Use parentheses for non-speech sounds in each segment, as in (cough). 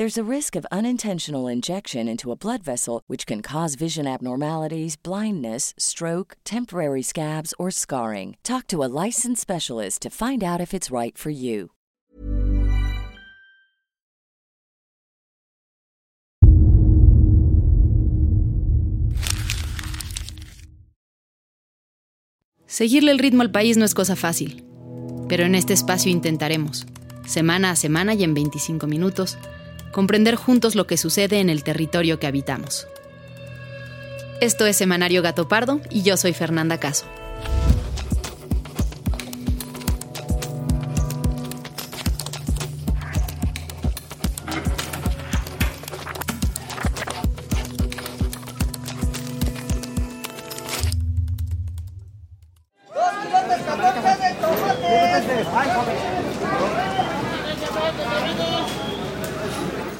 There's a risk of unintentional injection into a blood vessel, which can cause vision abnormalities, blindness, stroke, temporary scabs, or scarring. Talk to a licensed specialist to find out if it's right for you. Seguirle el ritmo al país no es cosa fácil, pero en este espacio intentaremos, semana a semana y en 25 minutos, comprender juntos lo que sucede en el territorio que habitamos. Esto es Semanario Gato Pardo y yo soy Fernanda Caso.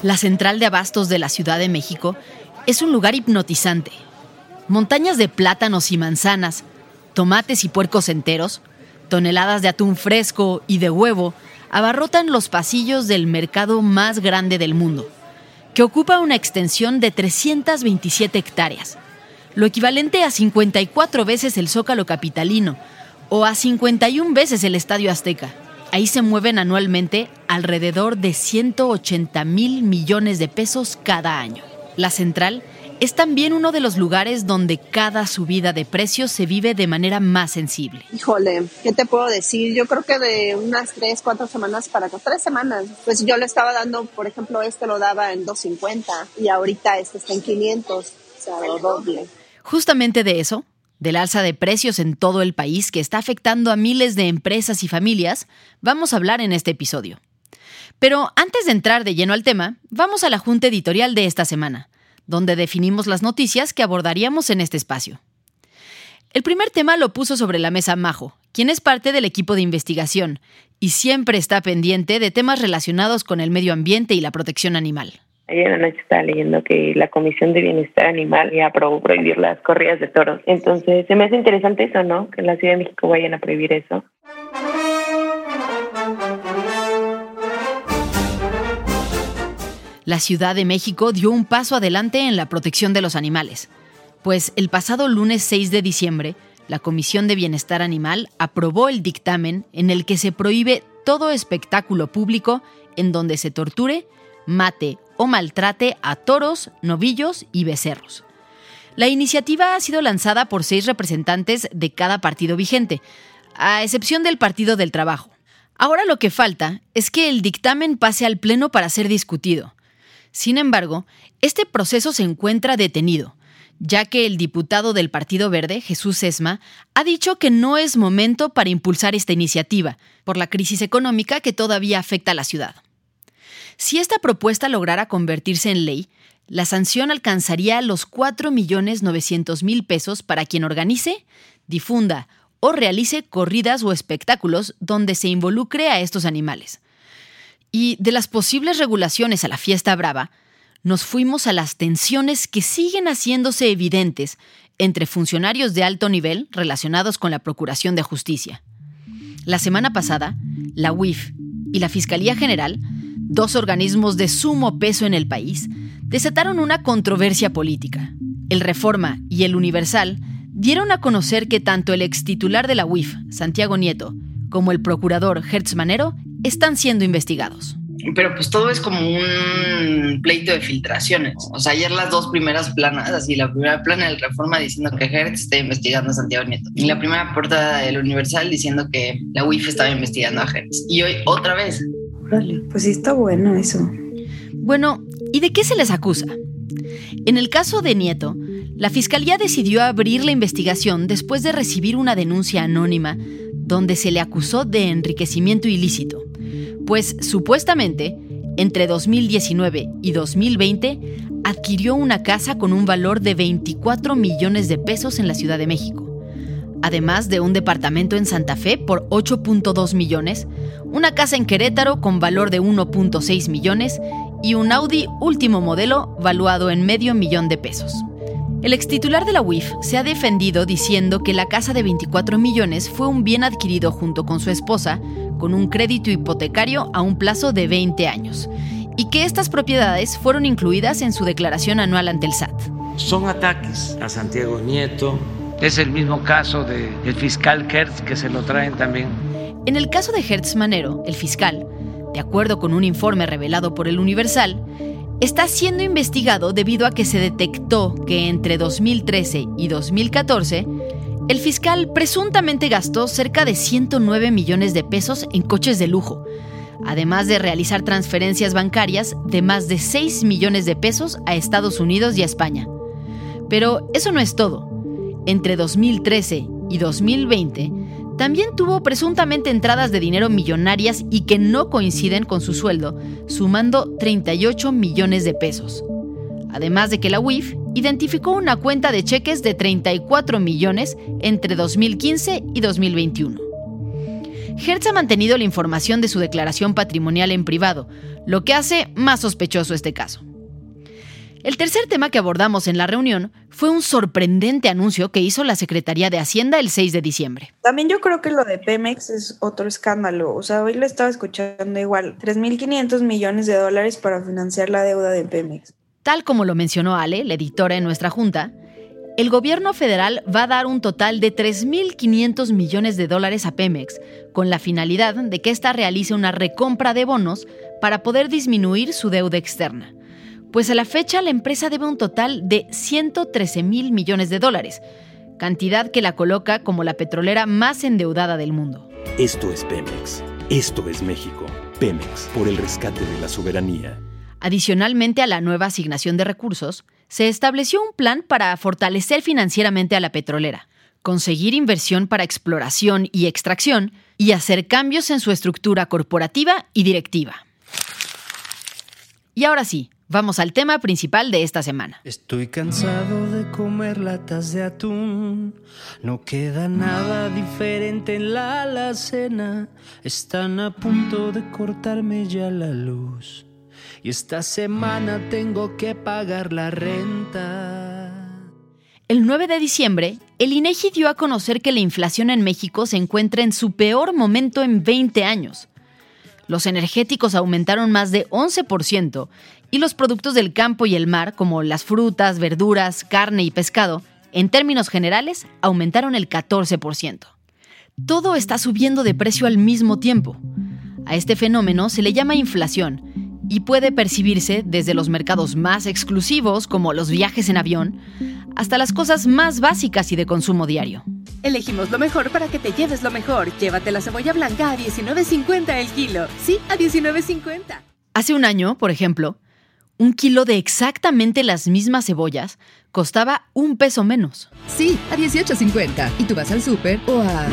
La central de abastos de la Ciudad de México es un lugar hipnotizante. Montañas de plátanos y manzanas, tomates y puercos enteros, toneladas de atún fresco y de huevo abarrotan los pasillos del mercado más grande del mundo, que ocupa una extensión de 327 hectáreas, lo equivalente a 54 veces el Zócalo capitalino o a 51 veces el Estadio Azteca. Ahí se mueven anualmente alrededor de 180 mil millones de pesos cada año. La central es también uno de los lugares donde cada subida de precios se vive de manera más sensible. Híjole, ¿qué te puedo decir? Yo creo que de unas tres, cuatro semanas para acá, tres semanas, pues yo le estaba dando, por ejemplo, este lo daba en 250 y ahorita este está en 500, o sea, lo doble. Justamente de eso del alza de precios en todo el país que está afectando a miles de empresas y familias, vamos a hablar en este episodio. Pero antes de entrar de lleno al tema, vamos a la junta editorial de esta semana, donde definimos las noticias que abordaríamos en este espacio. El primer tema lo puso sobre la mesa Majo, quien es parte del equipo de investigación y siempre está pendiente de temas relacionados con el medio ambiente y la protección animal. Ayer en la noche estaba leyendo que la Comisión de Bienestar Animal ya aprobó prohibir las corridas de toros. Entonces, se me hace interesante eso, ¿no? Que en la Ciudad de México vayan a prohibir eso. La Ciudad de México dio un paso adelante en la protección de los animales, pues el pasado lunes 6 de diciembre, la Comisión de Bienestar Animal aprobó el dictamen en el que se prohíbe todo espectáculo público en donde se torture, mate maltrate a toros, novillos y becerros. La iniciativa ha sido lanzada por seis representantes de cada partido vigente, a excepción del Partido del Trabajo. Ahora lo que falta es que el dictamen pase al Pleno para ser discutido. Sin embargo, este proceso se encuentra detenido, ya que el diputado del Partido Verde, Jesús Esma, ha dicho que no es momento para impulsar esta iniciativa, por la crisis económica que todavía afecta a la ciudad. Si esta propuesta lograra convertirse en ley, la sanción alcanzaría los 4.900.000 pesos para quien organice, difunda o realice corridas o espectáculos donde se involucre a estos animales. Y de las posibles regulaciones a la fiesta brava, nos fuimos a las tensiones que siguen haciéndose evidentes entre funcionarios de alto nivel relacionados con la Procuración de Justicia. La semana pasada, la UIF y la Fiscalía General dos organismos de sumo peso en el país, desataron una controversia política. El Reforma y el Universal dieron a conocer que tanto el ex titular de la UIF, Santiago Nieto, como el procurador Hertz Manero están siendo investigados. pero pues todo es como un pleito de filtraciones. O sea, ayer las dos primeras planas, así la primera plana del Reforma diciendo que Hertz está investigando a Santiago Nieto y la primera portada del Universal diciendo que la UIF estaba investigando a Hertz. Y hoy otra vez. Pues está bueno eso. Bueno, ¿y de qué se les acusa? En el caso de Nieto, la Fiscalía decidió abrir la investigación después de recibir una denuncia anónima donde se le acusó de enriquecimiento ilícito, pues supuestamente, entre 2019 y 2020, adquirió una casa con un valor de 24 millones de pesos en la Ciudad de México, además de un departamento en Santa Fe por 8.2 millones, una casa en Querétaro con valor de 1.6 millones y un Audi último modelo valuado en medio millón de pesos. El extitular de la UIF se ha defendido diciendo que la casa de 24 millones fue un bien adquirido junto con su esposa con un crédito hipotecario a un plazo de 20 años y que estas propiedades fueron incluidas en su declaración anual ante el SAT. Son ataques a Santiago Nieto. Es el mismo caso del fiscal Hertz que se lo traen también. En el caso de Hertz Manero, el fiscal, de acuerdo con un informe revelado por el Universal, está siendo investigado debido a que se detectó que entre 2013 y 2014 el fiscal presuntamente gastó cerca de 109 millones de pesos en coches de lujo, además de realizar transferencias bancarias de más de 6 millones de pesos a Estados Unidos y a España. Pero eso no es todo. Entre 2013 y 2020, también tuvo presuntamente entradas de dinero millonarias y que no coinciden con su sueldo, sumando 38 millones de pesos. Además de que la UIF identificó una cuenta de cheques de 34 millones entre 2015 y 2021. Hertz ha mantenido la información de su declaración patrimonial en privado, lo que hace más sospechoso este caso. El tercer tema que abordamos en la reunión fue un sorprendente anuncio que hizo la Secretaría de Hacienda el 6 de diciembre. También yo creo que lo de Pemex es otro escándalo. O sea, hoy lo estaba escuchando igual. 3.500 millones de dólares para financiar la deuda de Pemex. Tal como lo mencionó Ale, la editora en nuestra junta, el gobierno federal va a dar un total de 3.500 millones de dólares a Pemex, con la finalidad de que ésta realice una recompra de bonos para poder disminuir su deuda externa pues a la fecha la empresa debe un total de 113 mil millones de dólares, cantidad que la coloca como la petrolera más endeudada del mundo. Esto es Pemex. Esto es México. Pemex, por el rescate de la soberanía. Adicionalmente a la nueva asignación de recursos, se estableció un plan para fortalecer financieramente a la petrolera, conseguir inversión para exploración y extracción y hacer cambios en su estructura corporativa y directiva. Y ahora sí, Vamos al tema principal de esta semana. Estoy cansado de comer latas de atún. No queda nada diferente en la alacena. Están a punto de cortarme ya la luz. Y esta semana tengo que pagar la renta. El 9 de diciembre, el INEGI dio a conocer que la inflación en México se encuentra en su peor momento en 20 años. Los energéticos aumentaron más de 11% y los productos del campo y el mar, como las frutas, verduras, carne y pescado, en términos generales, aumentaron el 14%. Todo está subiendo de precio al mismo tiempo. A este fenómeno se le llama inflación y puede percibirse desde los mercados más exclusivos, como los viajes en avión, hasta las cosas más básicas y de consumo diario. Elegimos lo mejor para que te lleves lo mejor. Llévate la cebolla blanca a 19.50 el kilo. Sí, a 19.50. Hace un año, por ejemplo, un kilo de exactamente las mismas cebollas costaba un peso menos. Sí, a 18.50. Y tú vas al súper o a...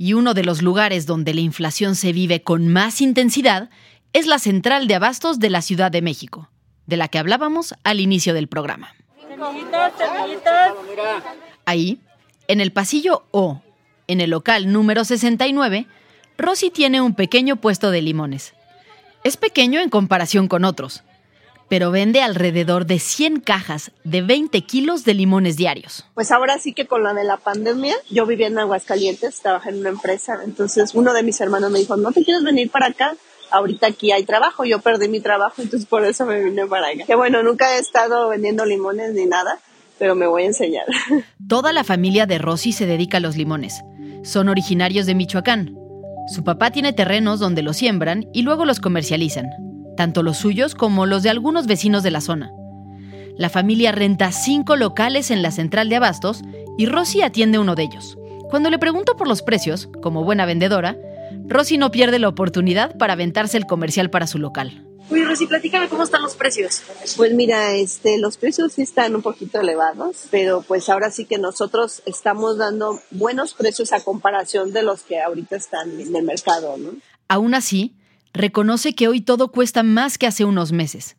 Y uno de los lugares donde la inflación se vive con más intensidad es la central de abastos de la Ciudad de México, de la que hablábamos al inicio del programa. Ahí, en el pasillo O, en el local número 69, Rosy tiene un pequeño puesto de limones. Es pequeño en comparación con otros, pero vende alrededor de 100 cajas de 20 kilos de limones diarios. Pues ahora sí que con la de la pandemia, yo vivía en Aguascalientes, trabajé en una empresa, entonces uno de mis hermanos me dijo, ¿no te quieres venir para acá? Ahorita aquí hay trabajo, yo perdí mi trabajo, entonces por eso me vine para acá. Que bueno, nunca he estado vendiendo limones ni nada, pero me voy a enseñar. (laughs) Toda la familia de Rosy se dedica a los limones. Son originarios de Michoacán. Su papá tiene terrenos donde los siembran y luego los comercializan, tanto los suyos como los de algunos vecinos de la zona. La familia renta cinco locales en la central de abastos y Rosy atiende uno de ellos. Cuando le pregunto por los precios, como buena vendedora, Rosy no pierde la oportunidad para aventarse el comercial para su local. Uy, Rosy, platícame cómo están los precios. Pues mira, este, los precios sí están un poquito elevados, pero pues ahora sí que nosotros estamos dando buenos precios a comparación de los que ahorita están en el mercado, ¿no? Aún así, reconoce que hoy todo cuesta más que hace unos meses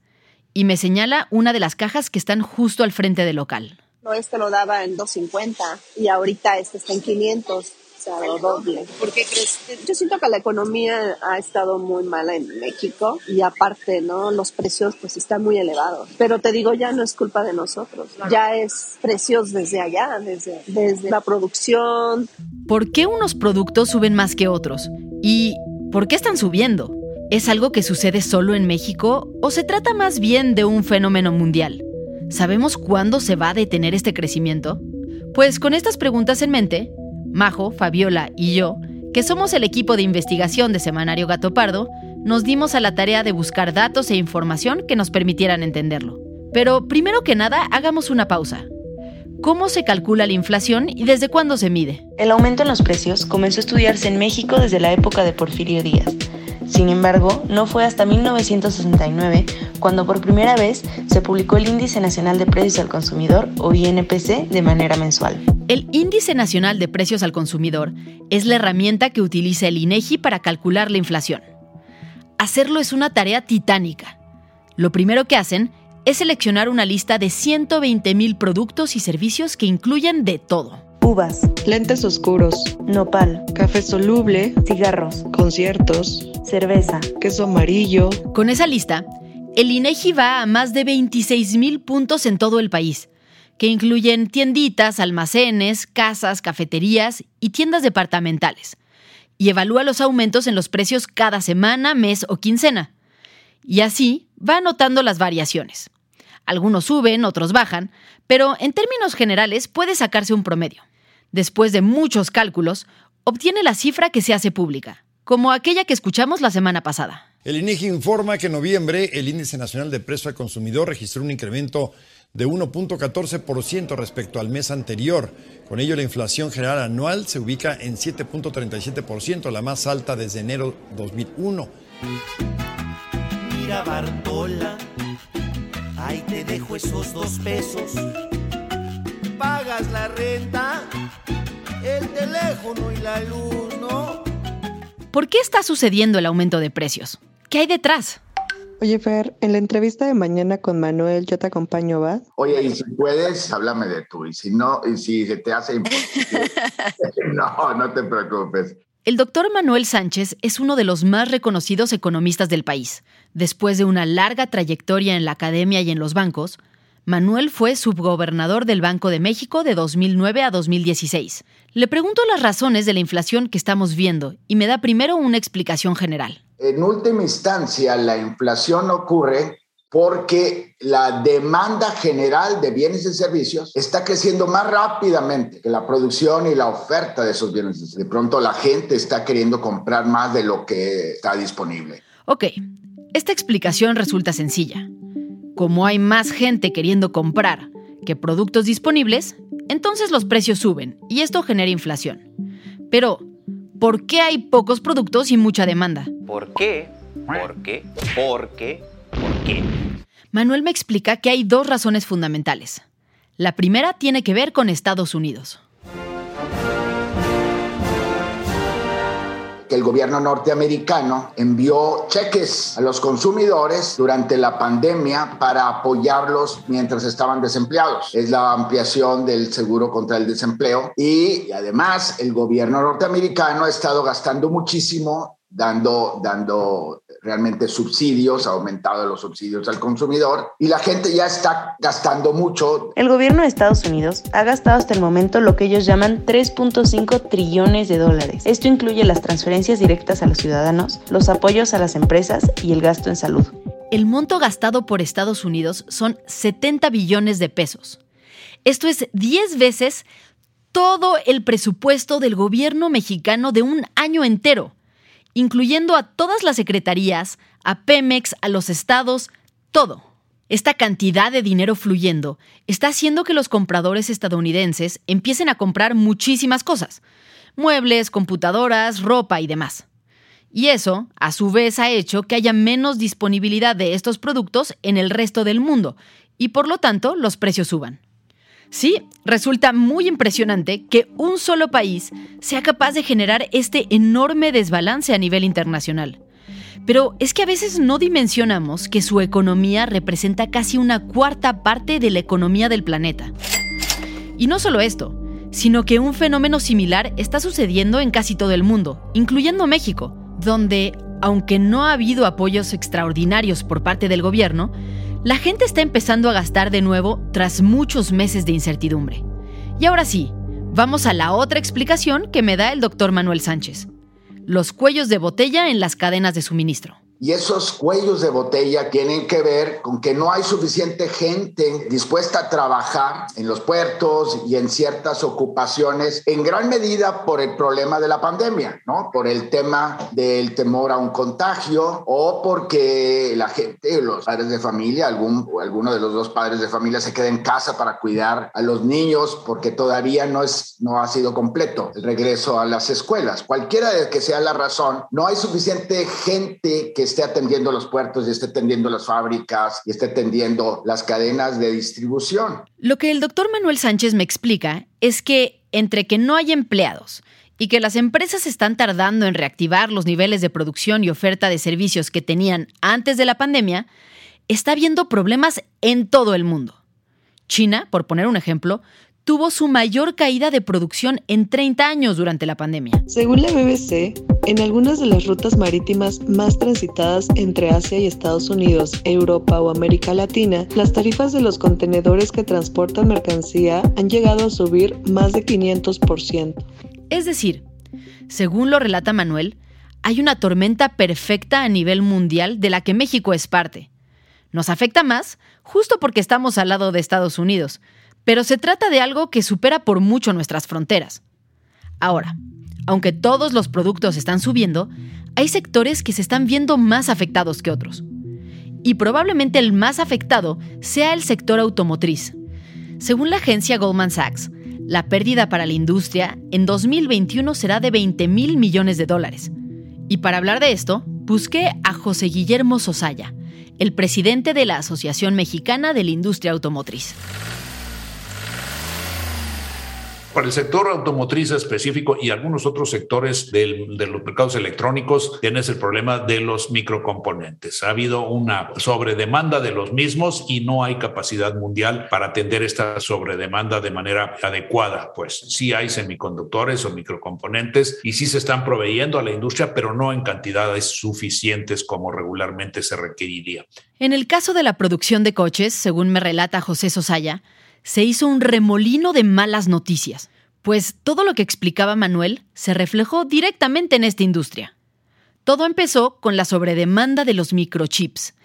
y me señala una de las cajas que están justo al frente del local. No, este lo daba en 250 y ahorita este está en 500 o sea, lo doble. ¿Por qué crees? Yo siento que la economía ha estado muy mala en México y aparte, ¿no? Los precios pues están muy elevados. Pero te digo, ya no es culpa de nosotros, ya es precios desde allá, desde, desde la producción. ¿Por qué unos productos suben más que otros? ¿Y por qué están subiendo? ¿Es algo que sucede solo en México o se trata más bien de un fenómeno mundial? ¿Sabemos cuándo se va a detener este crecimiento? Pues con estas preguntas en mente, Majo, Fabiola y yo, que somos el equipo de investigación de Semanario Gato Pardo, nos dimos a la tarea de buscar datos e información que nos permitieran entenderlo. Pero primero que nada, hagamos una pausa. ¿Cómo se calcula la inflación y desde cuándo se mide? El aumento en los precios comenzó a estudiarse en México desde la época de Porfirio Díaz. Sin embargo, no fue hasta 1969 cuando por primera vez se publicó el Índice Nacional de Precios al Consumidor, o INPC, de manera mensual. El Índice Nacional de Precios al Consumidor es la herramienta que utiliza el INEGI para calcular la inflación. Hacerlo es una tarea titánica. Lo primero que hacen es seleccionar una lista de 120.000 productos y servicios que incluyen de todo uvas, lentes oscuros, nopal, café soluble, cigarros, conciertos, cerveza, queso amarillo. Con esa lista, el INEGI va a más de 26.000 puntos en todo el país, que incluyen tienditas, almacenes, casas, cafeterías y tiendas departamentales, y evalúa los aumentos en los precios cada semana, mes o quincena. Y así va anotando las variaciones. Algunos suben, otros bajan, pero en términos generales puede sacarse un promedio después de muchos cálculos, obtiene la cifra que se hace pública, como aquella que escuchamos la semana pasada. El INEGI informa que en noviembre el índice nacional de precio al consumidor registró un incremento de 1.14% respecto al mes anterior. Con ello, la inflación general anual se ubica en 7.37%, la más alta desde enero 2001. Mira Bartola, ahí te dejo esos dos pesos. Pagas la renta el teléfono y la luz, ¿no? ¿Por qué está sucediendo el aumento de precios? ¿Qué hay detrás? Oye, Fer, en la entrevista de mañana con Manuel, yo te acompaño, ¿va? Oye, y si puedes, háblame de tú. Y si no, y si se te hace imposible, (laughs) no, no te preocupes. El doctor Manuel Sánchez es uno de los más reconocidos economistas del país. Después de una larga trayectoria en la academia y en los bancos, Manuel fue subgobernador del Banco de México de 2009 a 2016. Le pregunto las razones de la inflación que estamos viendo y me da primero una explicación general. En última instancia, la inflación ocurre porque la demanda general de bienes y servicios está creciendo más rápidamente que la producción y la oferta de esos bienes. De pronto la gente está queriendo comprar más de lo que está disponible. Ok, esta explicación resulta sencilla. Como hay más gente queriendo comprar que productos disponibles, entonces los precios suben y esto genera inflación. Pero, ¿por qué hay pocos productos y mucha demanda? ¿Por qué? ¿Por qué? ¿Por qué? ¿Por qué? Manuel me explica que hay dos razones fundamentales. La primera tiene que ver con Estados Unidos. Que el gobierno norteamericano envió cheques a los consumidores durante la pandemia para apoyarlos mientras estaban desempleados. Es la ampliación del seguro contra el desempleo y además el gobierno norteamericano ha estado gastando muchísimo dando, dando realmente subsidios, ha aumentado los subsidios al consumidor y la gente ya está gastando mucho. El gobierno de Estados Unidos ha gastado hasta el momento lo que ellos llaman 3.5 trillones de dólares. Esto incluye las transferencias directas a los ciudadanos, los apoyos a las empresas y el gasto en salud. El monto gastado por Estados Unidos son 70 billones de pesos. Esto es 10 veces todo el presupuesto del gobierno mexicano de un año entero. Incluyendo a todas las secretarías, a Pemex, a los estados, todo. Esta cantidad de dinero fluyendo está haciendo que los compradores estadounidenses empiecen a comprar muchísimas cosas. Muebles, computadoras, ropa y demás. Y eso, a su vez, ha hecho que haya menos disponibilidad de estos productos en el resto del mundo y por lo tanto los precios suban. Sí, resulta muy impresionante que un solo país sea capaz de generar este enorme desbalance a nivel internacional. Pero es que a veces no dimensionamos que su economía representa casi una cuarta parte de la economía del planeta. Y no solo esto, sino que un fenómeno similar está sucediendo en casi todo el mundo, incluyendo México, donde, aunque no ha habido apoyos extraordinarios por parte del gobierno, la gente está empezando a gastar de nuevo tras muchos meses de incertidumbre. Y ahora sí, vamos a la otra explicación que me da el doctor Manuel Sánchez. Los cuellos de botella en las cadenas de suministro. Y esos cuellos de botella tienen que ver con que no hay suficiente gente dispuesta a trabajar en los puertos y en ciertas ocupaciones, en gran medida por el problema de la pandemia, ¿no? Por el tema del temor a un contagio o porque la gente, los padres de familia, algún, o alguno de los dos padres de familia se queda en casa para cuidar a los niños porque todavía no, es, no ha sido completo el regreso a las escuelas. Cualquiera de que sea la razón, no hay suficiente gente que esté atendiendo los puertos y esté atendiendo las fábricas y esté atendiendo las cadenas de distribución. Lo que el doctor Manuel Sánchez me explica es que entre que no hay empleados y que las empresas están tardando en reactivar los niveles de producción y oferta de servicios que tenían antes de la pandemia, está habiendo problemas en todo el mundo. China, por poner un ejemplo, tuvo su mayor caída de producción en 30 años durante la pandemia. Según la BBC, en algunas de las rutas marítimas más transitadas entre Asia y Estados Unidos, Europa o América Latina, las tarifas de los contenedores que transportan mercancía han llegado a subir más de 500%. Es decir, según lo relata Manuel, hay una tormenta perfecta a nivel mundial de la que México es parte. Nos afecta más justo porque estamos al lado de Estados Unidos, pero se trata de algo que supera por mucho nuestras fronteras. Ahora, aunque todos los productos están subiendo, hay sectores que se están viendo más afectados que otros. Y probablemente el más afectado sea el sector automotriz. Según la agencia Goldman Sachs, la pérdida para la industria en 2021 será de 20 mil millones de dólares. Y para hablar de esto, busqué a José Guillermo Sosaya, el presidente de la Asociación Mexicana de la Industria Automotriz. Para el sector automotriz específico y algunos otros sectores del, de los mercados electrónicos, tienes el problema de los microcomponentes. Ha habido una sobredemanda de los mismos y no hay capacidad mundial para atender esta sobredemanda de manera adecuada. Pues sí hay semiconductores o microcomponentes y sí se están proveyendo a la industria, pero no en cantidades suficientes como regularmente se requeriría. En el caso de la producción de coches, según me relata José Sosaya, se hizo un remolino de malas noticias, pues todo lo que explicaba Manuel se reflejó directamente en esta industria. Todo empezó con la sobredemanda de los microchips,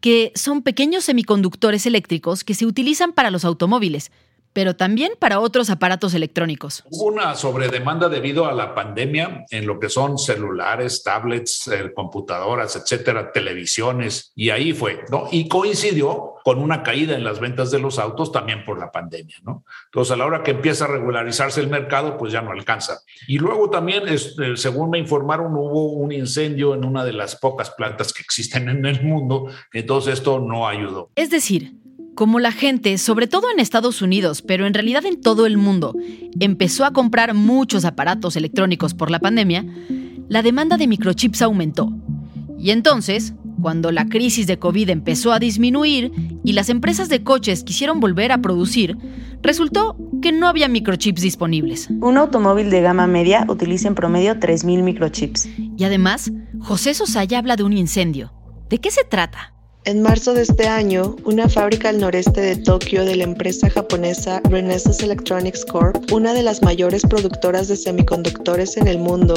que son pequeños semiconductores eléctricos que se utilizan para los automóviles, pero también para otros aparatos electrónicos. Hubo una sobredemanda debido a la pandemia en lo que son celulares, tablets, eh, computadoras, etcétera, televisiones, y ahí fue, ¿no? Y coincidió con una caída en las ventas de los autos también por la pandemia, ¿no? Entonces, a la hora que empieza a regularizarse el mercado, pues ya no alcanza. Y luego también, este, según me informaron, hubo un incendio en una de las pocas plantas que existen en el mundo, entonces esto no ayudó. Es decir, como la gente, sobre todo en Estados Unidos, pero en realidad en todo el mundo, empezó a comprar muchos aparatos electrónicos por la pandemia, la demanda de microchips aumentó. Y entonces, cuando la crisis de COVID empezó a disminuir y las empresas de coches quisieron volver a producir, resultó que no había microchips disponibles. Un automóvil de gama media utiliza en promedio 3.000 microchips. Y además, José Sosaya habla de un incendio. ¿De qué se trata? En marzo de este año, una fábrica al noreste de Tokio de la empresa japonesa Renesas Electronics Corp., una de las mayores productoras de semiconductores en el mundo,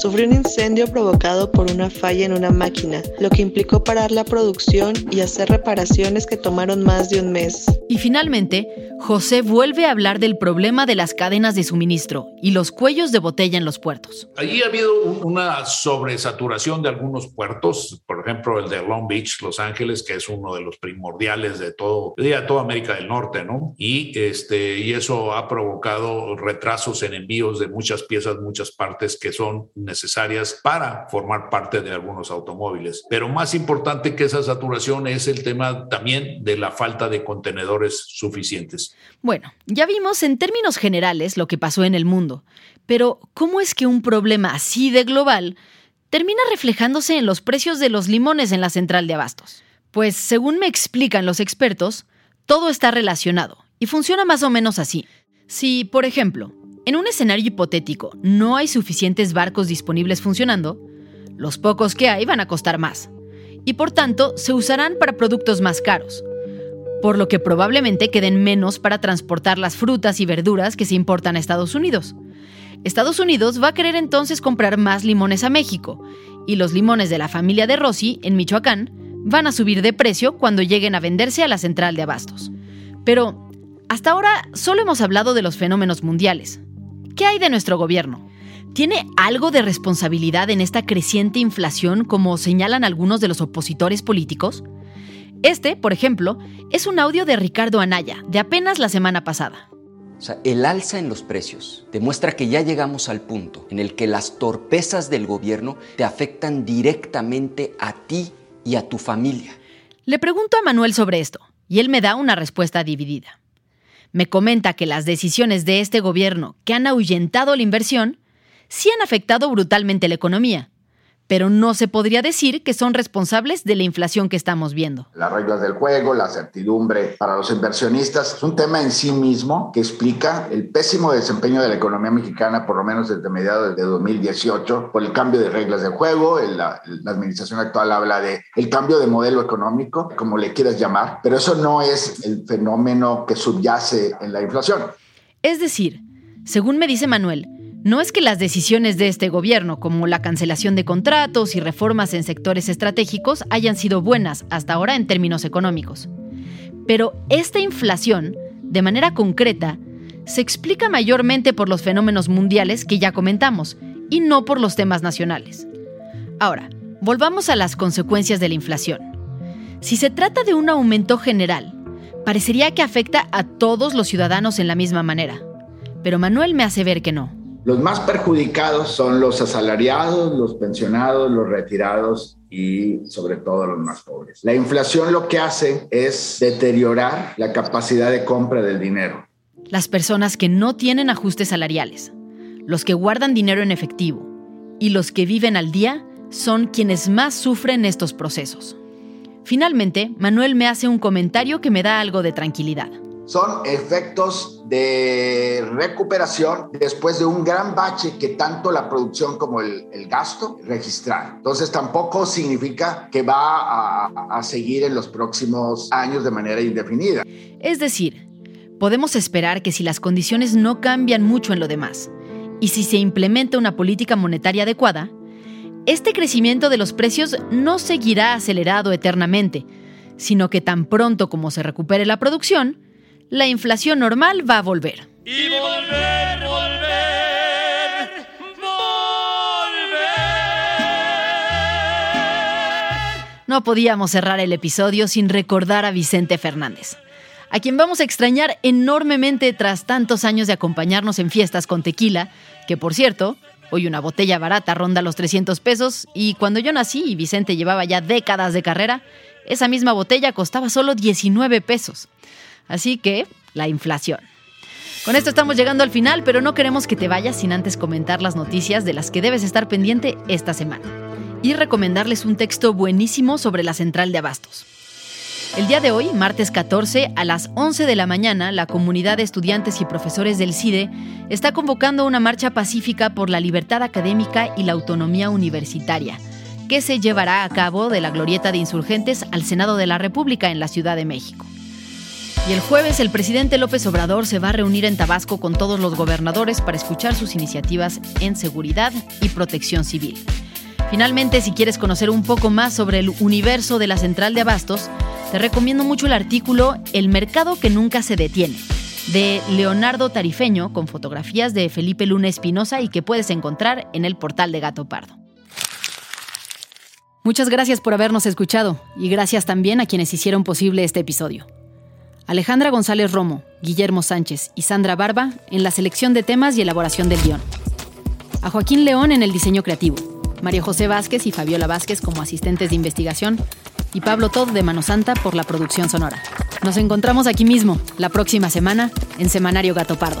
sufrió un incendio provocado por una falla en una máquina, lo que implicó parar la producción y hacer reparaciones que tomaron más de un mes. Y finalmente, José vuelve a hablar del problema de las cadenas de suministro y los cuellos de botella en los puertos. Allí ha habido una sobresaturación de algunos puertos, por ejemplo el de Long Beach, Los Ángeles, que es uno de los primordiales de todo, de toda América del Norte, ¿no? Y, este, y eso ha provocado retrasos en envíos de muchas piezas, muchas partes que son necesarias para formar parte de algunos automóviles. Pero más importante que esa saturación es el tema también de la falta de contenedores suficientes. Bueno, ya vimos en términos generales lo que pasó en el mundo, pero ¿cómo es que un problema así de global termina reflejándose en los precios de los limones en la central de abastos? Pues según me explican los expertos, todo está relacionado y funciona más o menos así. Si, por ejemplo, en un escenario hipotético no hay suficientes barcos disponibles funcionando, los pocos que hay van a costar más y por tanto se usarán para productos más caros, por lo que probablemente queden menos para transportar las frutas y verduras que se importan a Estados Unidos. Estados Unidos va a querer entonces comprar más limones a México y los limones de la familia de Rossi en Michoacán van a subir de precio cuando lleguen a venderse a la central de abastos. Pero, hasta ahora solo hemos hablado de los fenómenos mundiales. ¿Qué hay de nuestro gobierno? ¿Tiene algo de responsabilidad en esta creciente inflación como señalan algunos de los opositores políticos? Este, por ejemplo, es un audio de Ricardo Anaya, de apenas la semana pasada. O sea, el alza en los precios demuestra que ya llegamos al punto en el que las torpezas del gobierno te afectan directamente a ti y a tu familia. Le pregunto a Manuel sobre esto y él me da una respuesta dividida. Me comenta que las decisiones de este gobierno que han ahuyentado la inversión sí han afectado brutalmente la economía, pero no se podría decir que son responsables de la inflación que estamos viendo. Las reglas del juego, la certidumbre para los inversionistas, es un tema en sí mismo que explica el pésimo desempeño de la economía mexicana, por lo menos desde mediados de 2018, por el cambio de reglas del juego. La, la administración actual habla de el cambio de modelo económico, como le quieras llamar, pero eso no es el fenómeno que subyace en la inflación. Es decir, según me dice Manuel, no es que las decisiones de este gobierno, como la cancelación de contratos y reformas en sectores estratégicos, hayan sido buenas hasta ahora en términos económicos. Pero esta inflación, de manera concreta, se explica mayormente por los fenómenos mundiales que ya comentamos y no por los temas nacionales. Ahora, volvamos a las consecuencias de la inflación. Si se trata de un aumento general, parecería que afecta a todos los ciudadanos en la misma manera. Pero Manuel me hace ver que no. Los más perjudicados son los asalariados, los pensionados, los retirados y sobre todo los más pobres. La inflación lo que hace es deteriorar la capacidad de compra del dinero. Las personas que no tienen ajustes salariales, los que guardan dinero en efectivo y los que viven al día son quienes más sufren estos procesos. Finalmente, Manuel me hace un comentario que me da algo de tranquilidad son efectos de recuperación después de un gran bache que tanto la producción como el, gasto registraron. Entonces tampoco significa que va a, a seguir en los próximos años de manera indefinida. Es decir, podemos esperar que si las condiciones no cambian mucho en lo demás y si se implementa una política monetaria adecuada, este crecimiento de los precios no seguirá acelerado eternamente, sino que tan pronto como se recupere la producción, la inflación normal va a volver. Y volver, volver, volver. No podíamos cerrar el episodio sin recordar a Vicente Fernández, a quien vamos a extrañar enormemente tras tantos años de acompañarnos en fiestas con tequila, que por cierto, hoy una botella barata ronda los 300 pesos y cuando yo nací y Vicente llevaba ya décadas de carrera, esa misma botella costaba solo 19 pesos. Así que, la inflación. Con esto estamos llegando al final, pero no queremos que te vayas sin antes comentar las noticias de las que debes estar pendiente esta semana. Y recomendarles un texto buenísimo sobre la central de abastos. El día de hoy, martes 14, a las 11 de la mañana, la comunidad de estudiantes y profesores del CIDE está convocando una marcha pacífica por la libertad académica y la autonomía universitaria que se llevará a cabo de la Glorieta de Insurgentes al Senado de la República en la Ciudad de México. Y el jueves el presidente López Obrador se va a reunir en Tabasco con todos los gobernadores para escuchar sus iniciativas en seguridad y protección civil. Finalmente, si quieres conocer un poco más sobre el universo de la central de abastos, te recomiendo mucho el artículo El mercado que nunca se detiene, de Leonardo Tarifeño, con fotografías de Felipe Luna Espinosa y que puedes encontrar en el portal de Gato Pardo. Muchas gracias por habernos escuchado y gracias también a quienes hicieron posible este episodio. Alejandra González Romo, Guillermo Sánchez y Sandra Barba en la selección de temas y elaboración del guion. A Joaquín León en el diseño creativo. María José Vázquez y Fabiola Vázquez como asistentes de investigación y Pablo Todd de Mano Santa por la producción sonora. Nos encontramos aquí mismo, la próxima semana, en Semanario Gato Pardo.